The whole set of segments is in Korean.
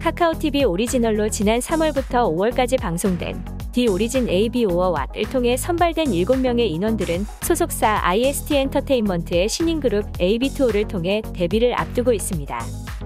카카오TV 오리지널로 지난 3월부터 5월까지 방송된 디 오리진 AB 오어왓을 통해 선발된 7명의 인원들은 소속사 IST 엔터테인먼트의 신인 그룹 AB2O를 통해 데뷔를 앞두고 있습니다.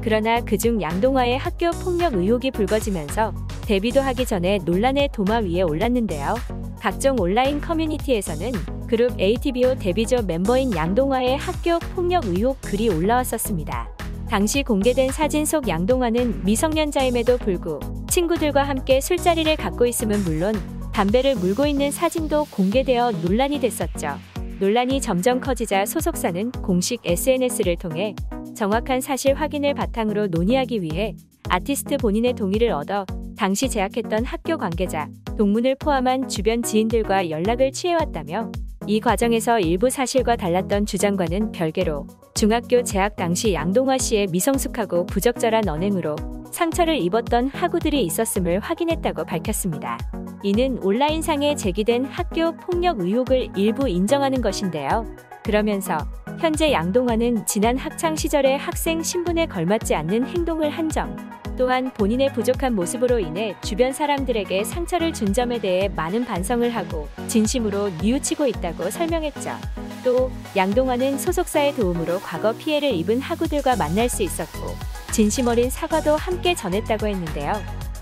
그러나 그중 양동화의 학교 폭력 의혹이 불거지면서 데뷔도 하기 전에 논란의 도마 위에 올랐는데요. 각종 온라인 커뮤니티에서는 그룹 ATBO 데뷔조 멤버인 양동화의 학교 폭력 의혹 글이 올라왔었습니다. 당시 공개된 사진 속 양동화는 미성년자임에도 불구 친구들과 함께 술자리를 갖고 있음은 물론 담배를 물고 있는 사진도 공개되어 논란이 됐었죠. 논란이 점점 커지자 소속사는 공식 SNS를 통해 정확한 사실 확인을 바탕으로 논의하기 위해 아티스트 본인의 동의를 얻어 당시 재학했던 학교 관계자, 동문을 포함한 주변 지인들과 연락을 취해왔다며 이 과정에서 일부 사실과 달랐던 주장과는 별개로 중학교 재학 당시 양동화 씨의 미성숙하고 부적절한 언행으로 상처를 입었던 학우들이 있었음을 확인했다고 밝혔습니다. 이는 온라인상에 제기된 학교 폭력 의혹을 일부 인정하는 것인데요. 그러면서 현재 양동화는 지난 학창 시절의 학생 신분에 걸맞지 않는 행동을 한 점, 또한 본인의 부족한 모습으로 인해 주변 사람들에게 상처를 준 점에 대해 많은 반성을 하고 진심으로 뉘우치고 있다고 설명했죠. 또 양동화는 소속사의 도움으로 과거 피해를 입은 학우들과 만날 수 있었고 진심 어린 사과도 함께 전했다고 했는데요.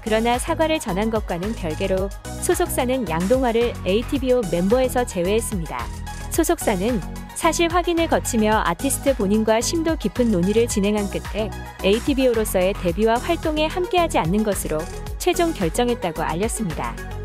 그러나 사과를 전한 것과는 별개로 소속사는 양동화를 ATBO 멤버에서 제외했습니다. 소속사는 사실 확인을 거치며 아티스트 본인과 심도 깊은 논의를 진행한 끝에 ATBO로서의 데뷔와 활동에 함께하지 않는 것으로 최종 결정했다고 알렸습니다.